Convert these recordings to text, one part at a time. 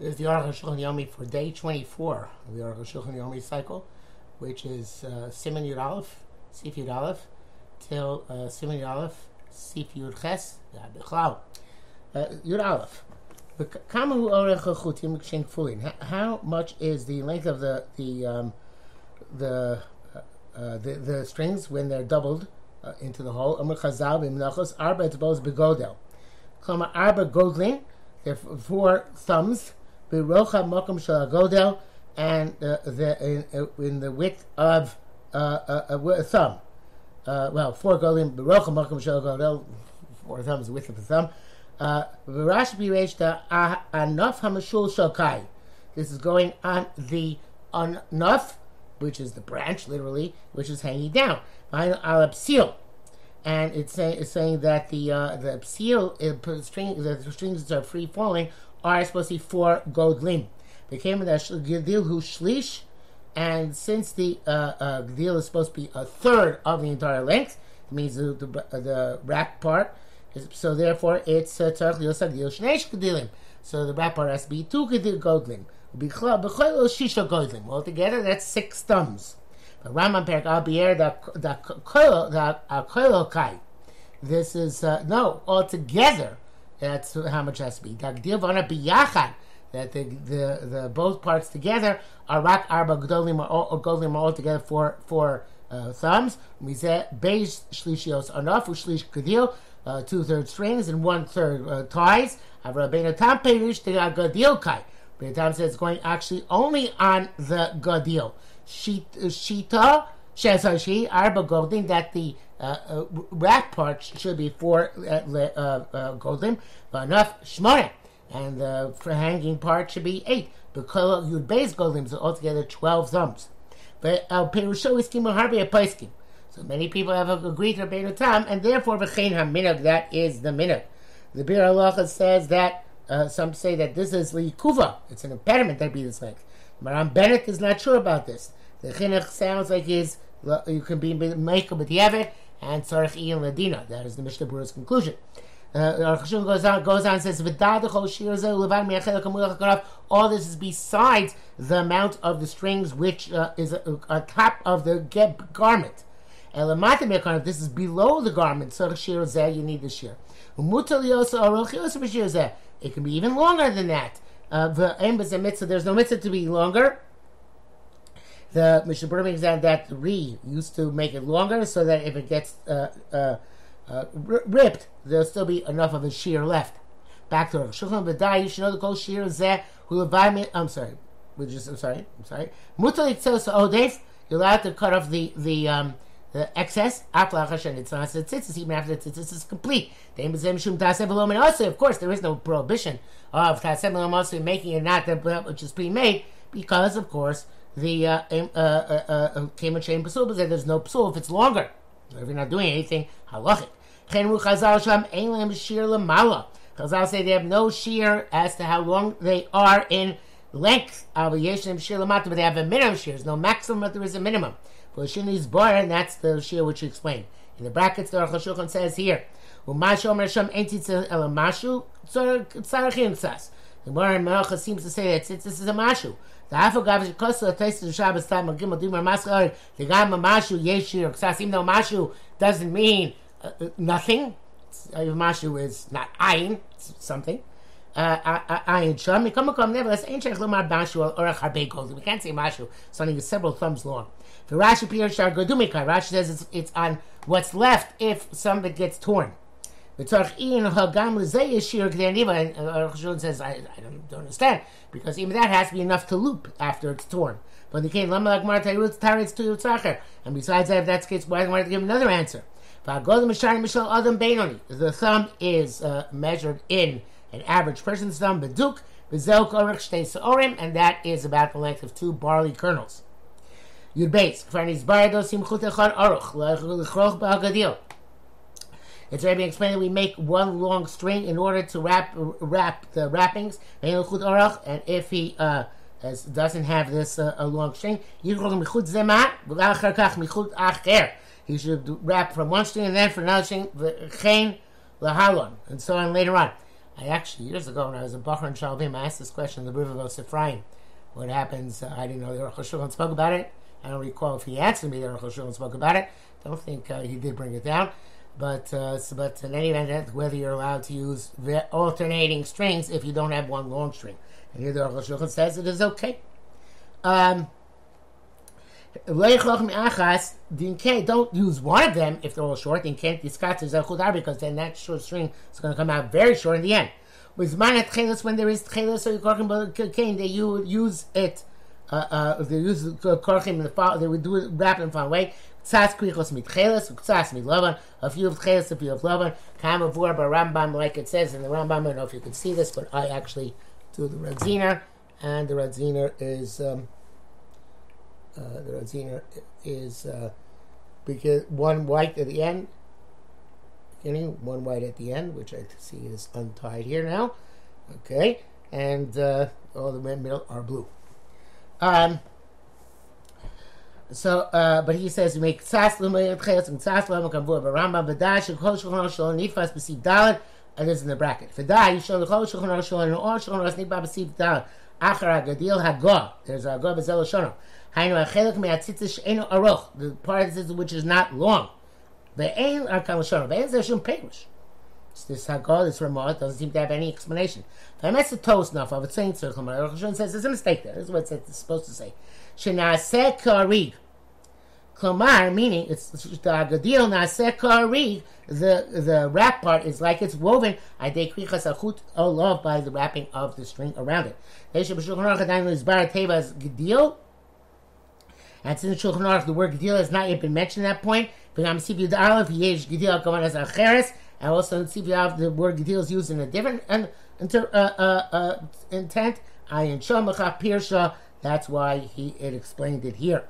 This is the Aruch HaShulchan Yomi for day 24 of the Aruch HaShulchan Yomi cycle, which is uh, Siman Yud Aleph, Sif Yud Aleph, till uh, Siman Yud Aleph, Sif Yud Ches, Bechlau. Uh, Yud Aleph. How much is the length of the the um, the, uh, the the strings when they're doubled uh, into the hole? Amr Chazal b'Menachos Arba Etzbos begodel. Klama Arba Godlin. There are four thumbs Birocha Mokum Shal Godel, and uh, the in, uh, in, the width of uh, a, a, thumb. Uh, well, four Golim Birocha Mokum Shal Godel, four thumbs, the width of a thumb. V'rash Bireshta Anof Hamashul Shokai. This is going on the Anof, which is the branch, literally, which is hanging down. Al Psil and it's, say, it's saying that the uh, the seal uh, string the strings are free falling are supposed to be four godlim. They came the Gidil who shlish, and since the uh, uh, is supposed to be a third of the entire length, it means the, the, the wrap part, is, so therefore it's Tzarech Liosag Gidil Shnesh Gedilim. So the wrap part has to be two godlim. Shisha godlim. Altogether, that's six thumbs. But Rambam Perak Al Bier the the. This is uh, no altogether that's how much has to be. That the, the, the both parts together are rak arba gdolim or gdolim all together for for uh, thumbs. say beis shlishios enough ushlish gadil uh, two third strings and one third uh, ties. Avrabena tam perish the gadil kai. Tam says it's going actually only on the gadil. Shita shesashi arba golding that the uh, uh, wrap parts should be four uh, uh, uh golden, but enough shmona, and the for hanging part should be eight. Because you'd base golden, so altogether twelve thumbs. But al perusho harbi. So many people have agreed to Rabbeinu Tam, and therefore v'chein haminag that is the minag. The Biur Halacha says that uh, some say that this is likuva. It's an impediment that be this length. Maram Bennett is not sure about this. The chinuch sounds like is you can be make with Yevet and Tzarech Ian Ladina. That is the Mishnah Berurah's conclusion. Uh, goes on, goes on and says, All this is besides the amount of the strings which uh, is on top of the garment. This is below the garment, so you need the shear. It can be even longer than that. Uh, there's no mitzvah to be longer the Mishnah Berurah exam that re used to make it longer so that if it gets uh, uh, uh, ripped, there'll still be enough of a shear left. Back to Shulchan B'dai, you should know the kol shear who me. I'm sorry, we just I'm sorry, I'm sorry. Mutal itzel odef. You're allowed to cut off the the um, the excess after it's not tzitzis even after the is complete. Also, of course, there is no prohibition of tasem also making it not that which is pre-made because, of course, the uh, um, uh, uh, uh, chain pasul, but there's no pasul if it's longer. If you're not doing anything, halachic. Chazal sham ein shir lemala. Chazal say they have no shear as to how long they are in length. Obligation shir lemata, but they have a minimum shear. There's no maximum, but there is a minimum. For is bar, and that's the shear which you explained. In the brackets, the Aruch says here, "Umashu omer ein titzel elamashu tzarachin tzas." The Gemara in Melacha seems to say that this is a mashu. The Afo Gav Kosu the taste of Shabbos time of Gimel Dimar Maskar the guy Mashu Yeshir Ksas even though Mashu doesn't mean uh, nothing. Mashu is not ayin, something. Ayin sham. We come come nevertheless ain't shech lomar mashu or a harbe gold. We can't say mashu. Something is several thumbs long. The Rashi Pirush Godumikai. Rashi says it's, it's on what's left if something gets torn. And Rosh says, I, I don't, don't, understand, because even that has to be enough to loop after it's torn. But the yutzacher. And besides that, if that's the case, why do I to give another answer? The thumb is uh, measured in an average person's thumb, and that is about the length of two barley kernels. Yud base, It's already been explained that we make one long string in order to wrap wrap the wrappings. And if he uh, as, doesn't have this uh, a long string, he should wrap from one string and then from another string, and so on later on. I actually, years ago, when I was in Bachar and Shaalvim, I asked this question in the River of Ephraim. What happens? Uh, I didn't know the Aruch HaShulchan spoke about it. I don't recall if he answered me the Aruch HaShulchan spoke about it. Don't think uh, he did bring it down. But uh, so, but in any event, whether you're allowed to use alternating strings if you don't have one long string. And here the Aruch says it is okay. Um, don't use one of them if they're all short. You can't discuss because then that short string is going to come out very short in the end. With manat chelis, when there is chelis, so you're talking about cocaine, they you use it. Uh, uh, they use the korchim in the they would do it wrap it in a fun way. Tzas krichos mit chelis, tzas mit lavan, a few of chelis, a few of lavan. Kam avur Rambam, like it says in the Rambam. I don't know if you can see this, but I actually do the Radziner, and the Radziner is. Um, uh, the is uh, because one white at the end, beginning, one white at the end, which I see is untied here now. Okay, and uh, all the middle are blue. Um, so, uh, but he says make tzas lumayim chelas and tzas lumayim kavur b'Rambam v'dash shekol shulchan shulchan nifas b'si dalet. It is in the bracket. V'da yishol shekol shulchan shulchan and all shulchan ras nifas b'si dalet. Achar agadil hagah. There's a hagah b'zel shono. Hainu achelak me'atzitzis she'enu aroch. The part of the which is not long. Ve'ein are kalashon. Ve'ein zeshum perush. This Haggadah, this Ramah, doesn't seem to have any explanation. I mess the toast enough of it saying Tzirchel Rosh says there's a mistake there. This is what it's supposed to say. Shenaseh karig. Klomar, meaning it's the Gadil Naseh karig. The the wrap part is like it's woven. I krichas achut olov by the wrapping of the string around it. Deshe b'shulchan aruch adayin l'izbar teva as Gadil. And since Shulchan Aruch, the word Gadil has not yet been mentioned at that point. but I'm seeing Sibiyud Aleph, Yesh Gadil Kavan as Acheres. And also in Sibiyud the word Gadil is used in a different uh, inter, uh, uh, uh, intent. Ayin Pirsha. That's why he it explained it here.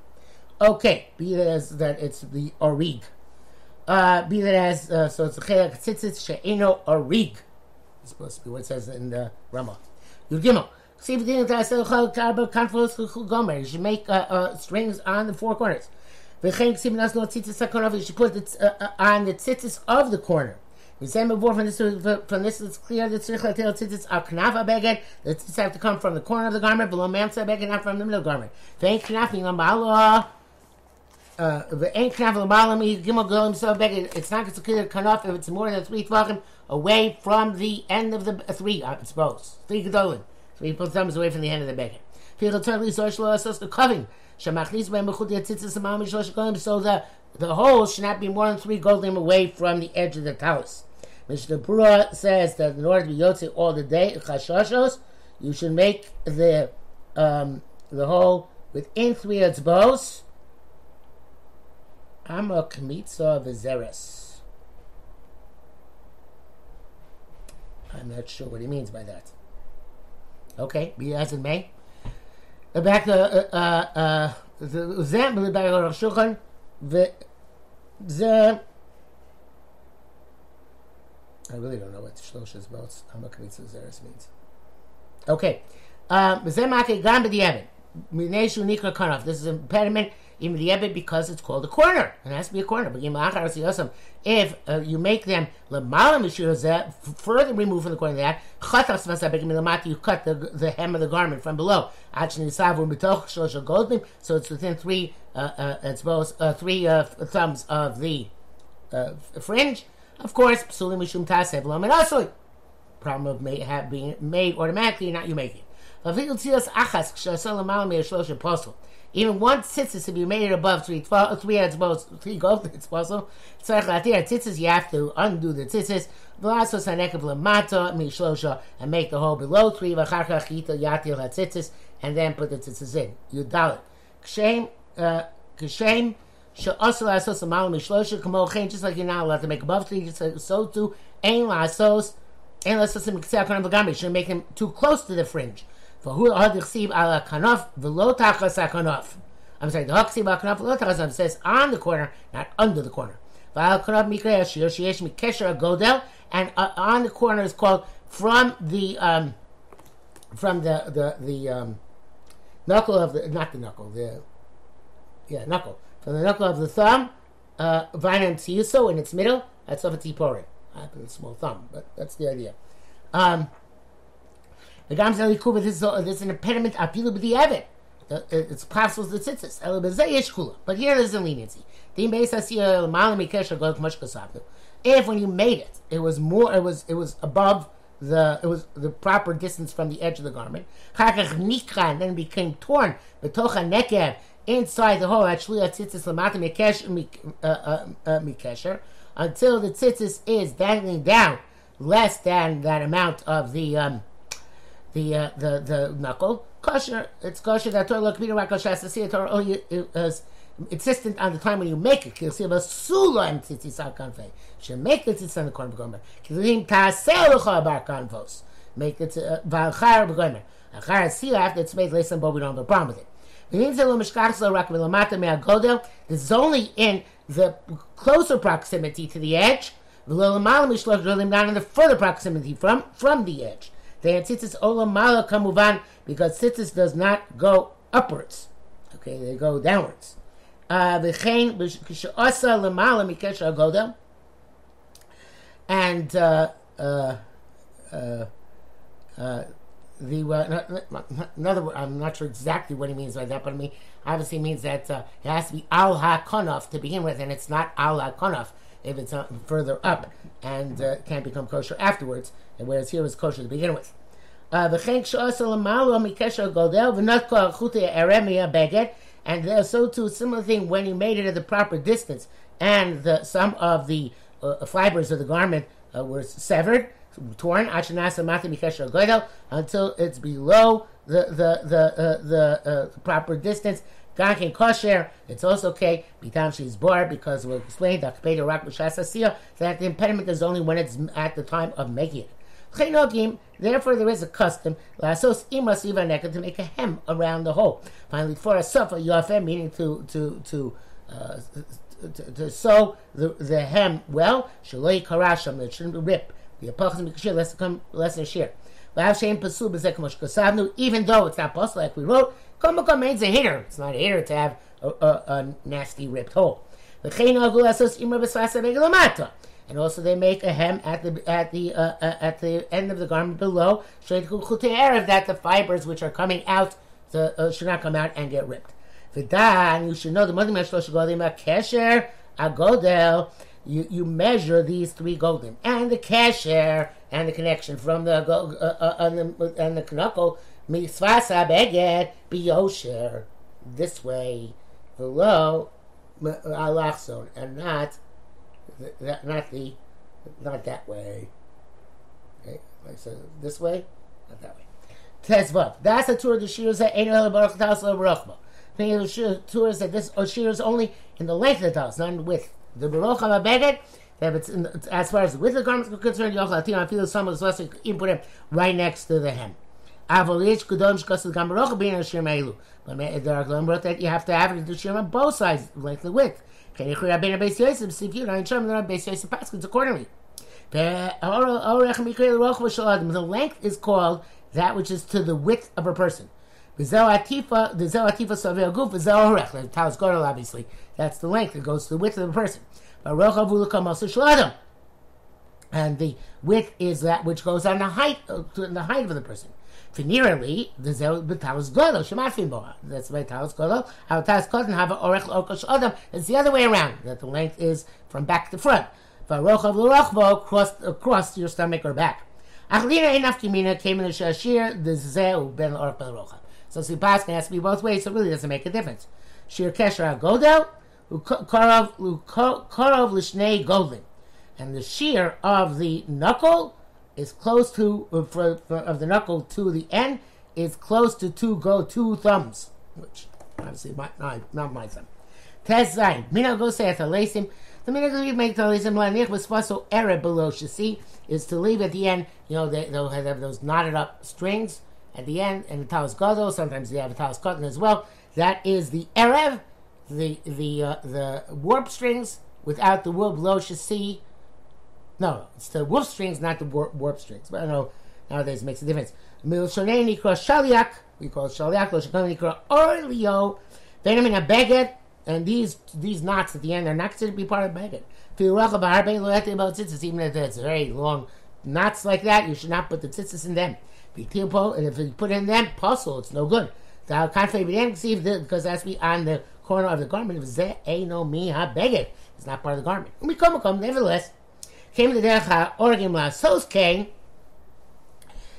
Okay, be that as that it's the Orig. Uh, be that as uh, so it's a Chelak Tzitzit She'eno Orig. It's supposed to be what it says in the Ramah. Yud Gimel. See if you should make uh, uh, strings on the four corners. You should put it uh, uh, on the tzitzis of the corner. We say before from this from this it's clear that tzricha tzitzis are knafa beged. The tzitzis have to come from the corner of the garment, below mamsa beged, not from the middle garment. Vein knafing lamala. The ain't knaf lamala me gimel golim so beged. It's not considered kanaf if it's more than three tvachim away from the end of the uh, three. I suppose three gedolim. Put thumbs away from the end of the beggar. So the the holes should not be more than three golim away from the edge of the talus. Mishnah Berurah says that in order to be yotze all the day, you should make the um, the hole within three etzbos. Ama kmitza v'zeres. I'm not sure what he means by that. Okay, be as it may. Back to uh, uh, uh, the Zem, the back Shulchan, the. I really don't know what Shlosha's about. Hamakmitz Zeres means. Okay. Um, Zem Ake Gam B'Diavad. Mineshu. This is an impediment in the because it's called a corner. It has to be a corner. If uh, you make them further removed from the corner of that, you cut the, the hem of the garment from below. So it's within three, uh, uh, it's both uh, three uh, thumbs of the uh, fringe. Of course, problem of may have, being made automatically, not you making. It. Even one tzitzis to be made above three, twelve, three heads both three gold it's possible. Tzarech latir tzitzis, you have to undo the tzitzis. V'lasos hanekav lamata mishlosha and make the hole below three. V'charkach yita yatir tzitzis and then put the tzitzis in. You dalit. Kshem, uh, kshem. She'asa lasos amal mishlosha kamo chen. Just like you're not allowed to make above three, so too. Ain lasos. Ain lasos im ktsei akaram v'gami. Should make them too close to the fringe. V'hu ad yichsiv ala kanaf v'lo tachas kanaf. I'm sorry, the haksiv ala kanaf v'lo tachas says on the corner, not under the corner. V'al kanaf mikra yashir sheyesh mikesher godel, and uh, on the corner is called from the um, from the the the um, knuckle of the not the knuckle the yeah knuckle from the knuckle of the thumb. Uh, Vinam tiyuso in its middle. That's of a tiporin. I have a small thumb, but that's the idea. Um, the Gamzel Kuba, this is, this is an impediment, apilu b'di'evet. Uh, It's possible the b'zeh yesh kula. But here there's a leniency. If when you made it, it was more, it was, it was above the, it was the proper distance from the edge of the garment. Chakach nikra, and then became torn. B'tocha nekev, inside the hole, actually, tzitzis l'mata mikesh, mik- uh, uh, uh, mikesher, until the tzitzis is dangling down less than that amount of the, um, the uh, the the knuckle kosher. It's kosher that Torah kosher has to see it Torah only is insistent on the time when you make it. You'll see about sula and tzitzis al kanfei. Should make the tzitzis on the corner begomer. Kilim tasel lecha bar kanvos. Make it valchar begomer. Achar sila after it's made less than but we don't have a problem with it. This is only in the closer proximity to the edge, not in the further proximity from, from the edge. The tzitzis olamala kamuvan because tzitzis does not go upwards. Okay, they go downwards. Uh. And uh, uh, uh, uh, the uh, another word, I'm not sure exactly what he means by that, but I mean obviously means that uh, it has to be al hakonaf to begin with, and it's not al hakonaf if it's uh, further up and uh, can't become kosher afterwards, and whereas here it's kosher to begin with. Uh. And uh, so too, a similar thing when you made it at the proper distance, and the, some of the uh, fibers of the garment uh, were severed, torn, until it's below the the the uh, the uh, proper distance. Gankin kosher, it's also okay. Bitam she's bored because we'll explain that that the impediment is only when it's at the time of making it. Therefore, there is a custom lasos imas to make a hem around the hole. Finally, for a sufa yafeh, meaning to to to. Uh, to, to sew the, the hem well, shaloi karasham, that shouldn't rip. The apachim mikashir, less come less than shear. Even though it's not possible, like we wrote, Komakom means a hitter. It's not a hitter to have a, a, a nasty ripped hole. And also they make a hem at the at the uh, uh, at the end of the garment below, so that the fibers which are coming out the, uh, should not come out and get ripped. V'dan, you should know the Modim Shlosh Godim Kesher Agodel. You you measure these three golden and the kesher and the connection from the uh, uh, on the and the knuckle misvasa beged biyosher this way below alachson and not that not the not that way. Okay, like so this way, not that way. Tezvav. That's a tour of the shiras that ain't baruch taus baruchma. Thing of the is that this shir is only in the length of the taus, not in the width. The baruch hamabeged. That it's, in, as far as of the garment is concerned, you also I feel some of the lesser input right next to the hem. Avolish kudom shkos gam baruch being a shir meilu. But there are glam that you have to have it to shir on both sides, length and width. Can you create a Beis Yosef? See if you don't show them Beis Yosef Paskins accordingly. The length is called that which is to the width of a person. The Zel Atifa, the Zel Atifa Savil Guf, the Zel Horech, the Talis Godel, obviously. That's the length. It goes to the width of a person. But Rocha Vulakam also Shaladam. And the width is that which goes on the height, uh, the height of the person. Finirally, the Zel Betalis Godel, Shemafim Boa. That's by Talis Godel. How Talis Godel have a Orech Orkosh Adam. It's the other way around, that the length is from back to front. Varochav l'rachbo across across your stomach or back. Achlina enough kimina came in the shashir the zeu ben orach ben rochav. So sipas has to be both ways, so it really doesn't make a difference. Shir kesher agodel karov karov lishnei golden, and the shear of the knuckle is close to uh, of the knuckle to the end is close to two go two thumbs, which obviously my, not, not my thumb. Tez zayin mina go say at the minute you make lizim lanich was faso erev below shasi is to leave at the end. You know they, they'll have those knotted up strings at the end, and the talis gadol. Sometimes they have a talis cotton as well. That is the erev, the the uh, the warp strings without the warp below see. No, it's the warp strings, not the warp, warp strings. But I know nowadays it makes a difference. Milshonei nikra shaliak. We call it shaliak. Shekam nikra orlio. Venom in a beged and these these knots at the end are not considered to be part of beged. Even if it's very long knots like that, you should not put the tzitzis in them. And if you put in them, puzzle, it's no good. Because it has to be on the corner of the garment. It's not part of the garment. We Come come nevertheless, came the Oregon Lasos came,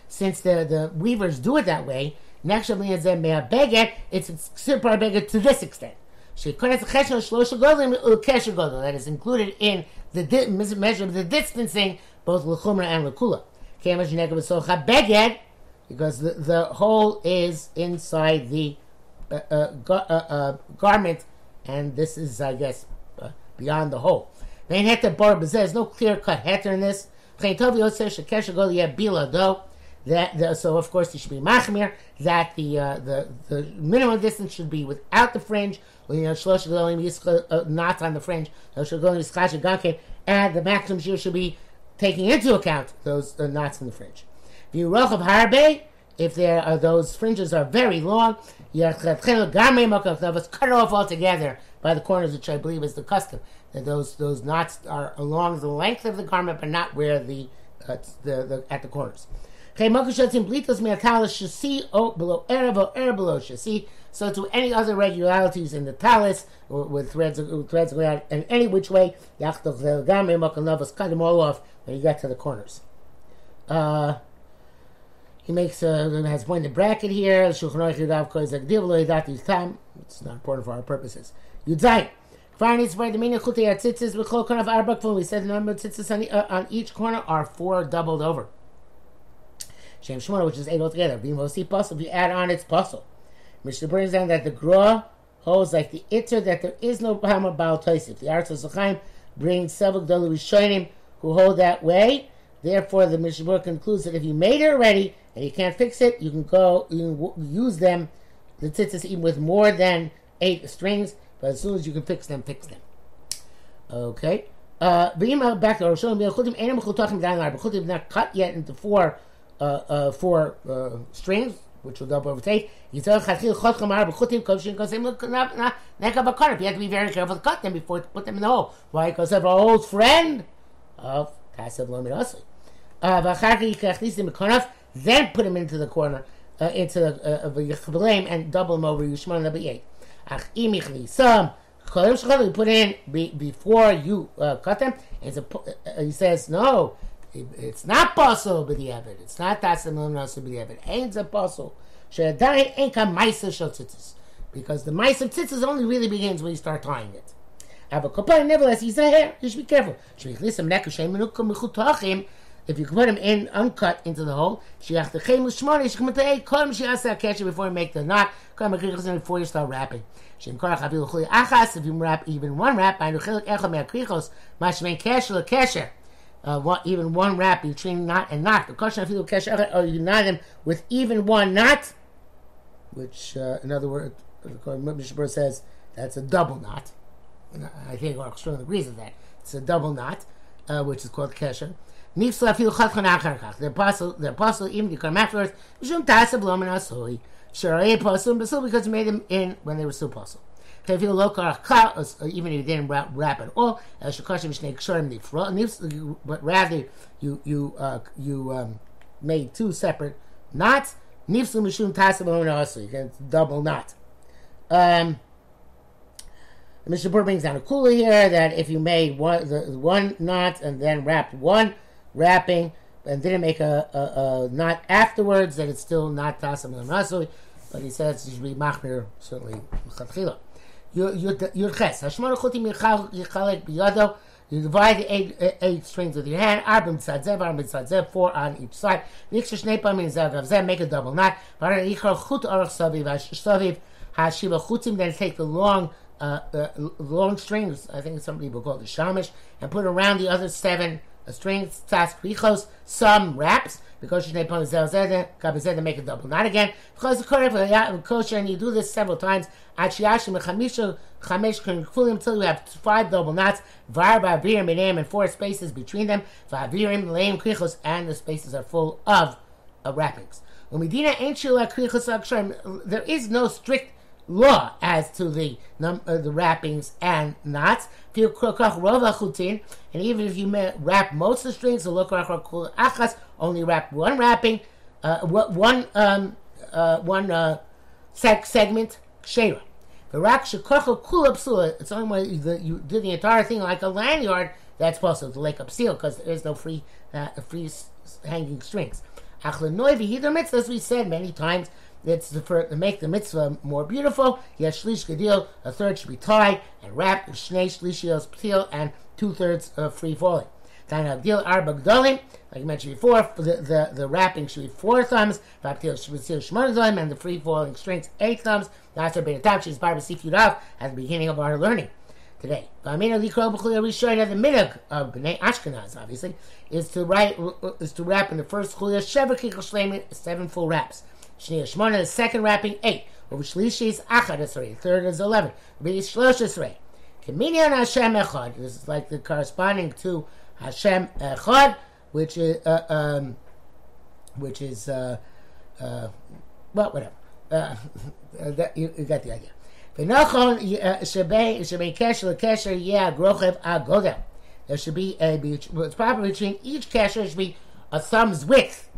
since the, the weavers do it that way, naturally as they may beget, it's super of to this extent. That is included in the measure of the distancing, both Lechumra and Lekula. Because the, the hole is inside the uh, uh, uh, uh, garment, and this is, I guess, uh, beyond the hole. There's no clear cut heter in this. That so of course it should be machmir that the uh, the the minimum distance should be without the fringe, uh, not on the fringe, and the maximum should be taking into account those uh, knots in the fringe. V'yirochav harbe, if there are those fringes are very long, cut off altogether by the corners, which I believe is the custom. That those those knots are along the length of the garment, but not where the uh, the, the at the corners. So to any other regularities in the talus with threads with threads going out in any which way, cut them all off when you get to the corners. Uh, he makes a has pointed bracket here. It's not important for our purposes. The of arbak We said the number of tzitzis on, uh, on each corner are four doubled over. Shem Shemona, which is eight altogether. If you add on, it's puzzle. Mishnah brings down that the Gra holds like the Itter that there is no Hammer Baal Toisif. The Arts of brings several Dalu Rishonim who hold that way. Therefore, the Mishnah concludes that if you made it already and you can't fix it, you can go you can use them, the tzitzis, even with more than eight strings. But as soon as you can fix them, fix them. Okay. Uh, back to Rosh Hashanah, not cut yet into four, uh, uh, four uh, strings, which will double overtake. You have to be very careful to cut them before to put them in the hole. Why? Because of our old friend of Kasav Lomid Asli. Then put them into the corner, uh, into the uh, and double them over Yushman. Ach imichli. Some kolim you put in be, before you uh, cut them. It's a, uh, he says no. It, it's not possible with the evidence. It's not that tasimim nasu the evidence. Ain't a possible. She'adai ain't ka ma'isa shel. Because the mice of tzitzis only really begins when you start tying it. But nevertheless, he's here. You should be careful. If you put him in uncut into the hole, before you make the knot. Before you start wrapping. If you wrap even one wrap, Uh, one, even one wrap between knot and knot. The question or you knot them with even one knot, which uh, in other words, Mishnah says that's a double knot. I think Aruch strongly agrees with that. It's a double knot, uh, which is called kesher. The apostle, the apostle, even to come afterwards, because he made them in when they were still apostle. Even if you didn't wrap, wrap at all, but rather you you uh, you um, made two separate knots. Nifsu mishum blom and asoi. Double knot. Um, Mr. Burr brings down a cooler here that if you made one the one knot and then wrapped one wrapping and didn't make a, a, a knot afterwards, that it's still not tasam rasui. But he says you should be machmir certainly mechatchila. Yud ches hashmona chutim yichalek biyado. You divide the eight, eight strings with your hand. Arbim tzadzev, arbim tzadzev, four on each side. Niksha shnei pamim zev zev, make a double knot. Varan ichar chut arach saviv, saviv, hashiva chutim, then take the long uh, uh, long strings, I think some people call it the shamish, and put around the other seven a string task richos some wraps because you kabezeda make a double not again. Because the correct kosher and you do this several times. Achiyashim chamisha chamesh fully until you have five double knots. Varba virim minim and four spaces between them. Vavirim leim krichos and the spaces are full of uh, wrappings. There is no strict law as to the num- uh, the wrappings and knots. And even if you wrap most of the strings, only wrap one wrapping, uh, one um, uh, one uh, seg- segment, shera. The. It's only when you, you do the entire thing like a lanyard that's possible to lake up seal because there is no free uh, free hanging strings. As we said many times, it's for to make the mitzvah more beautiful. Yes, shlish gadil, a third should be tied and wrapped. Shnei shlishios ptil, and two thirds uh, free falling. Tainagdil arba gdolim, like I mentioned before, the, the, the wrapping should be four thumbs. Vaptil should be and the free falling strings eight thumbs. That's our beta she's barba sifyudav at the beginning of our learning today. The minig of Bnei Ashkenaz, obviously, is to write is to wrap in the first chulya seven full wraps. Shniya Shmona, the second wrapping, eight. Ubishlishi is Achad Esrei, third is eleven. Ubishlish Shlosh Esrei. Comedian Hashem Echad. This is like the corresponding to Hashem Echad, which is, uh, um, which is, uh, uh, well, whatever. Uh, uh that, you, you got the idea. V'nochon uh, shebei kesher lekesher yeah grochev agodel. There should be a, it's probably between each kesher should be a thumb's width.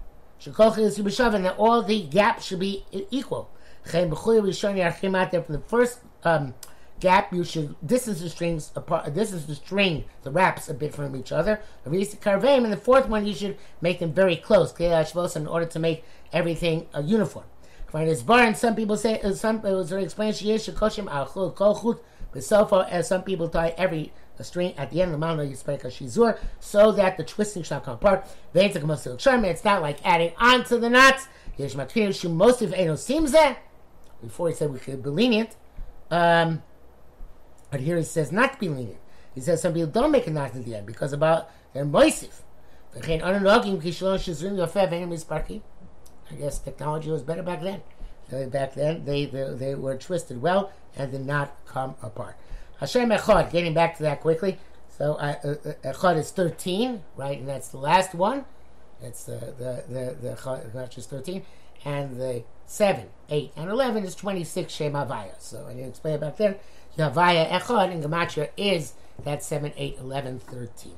And that all the gaps should be equal. From the first um, gap, you should distance the strings apart. Is the string, the wraps a bit from each other. And the fourth one, you should make them very close, in order to make everything uh, uniform. Bar, some people say, uh, some so far as some people tie every a string at the end of the mountain you spank a shizur, so that the twisting shall come apart. It's not like adding on to the knots. Most of. Before he said we could be lenient. Um, but here he says not to be lenient. He says some people don't make a knot at the end because about their moisif. I guess technology was better back then. back then, they, they, they were twisted well and did not come apart. Hashem Echad, getting back to that quickly. So uh, uh, uh Echad is 13, right? And that's the last one. That's the, the, the, the Echad is 13. And the 7, 8, and 11 is 26 Shem Havaya. So I didn't explain back then. Havaya Echad in Gematria is that 7, 8, 11, 13.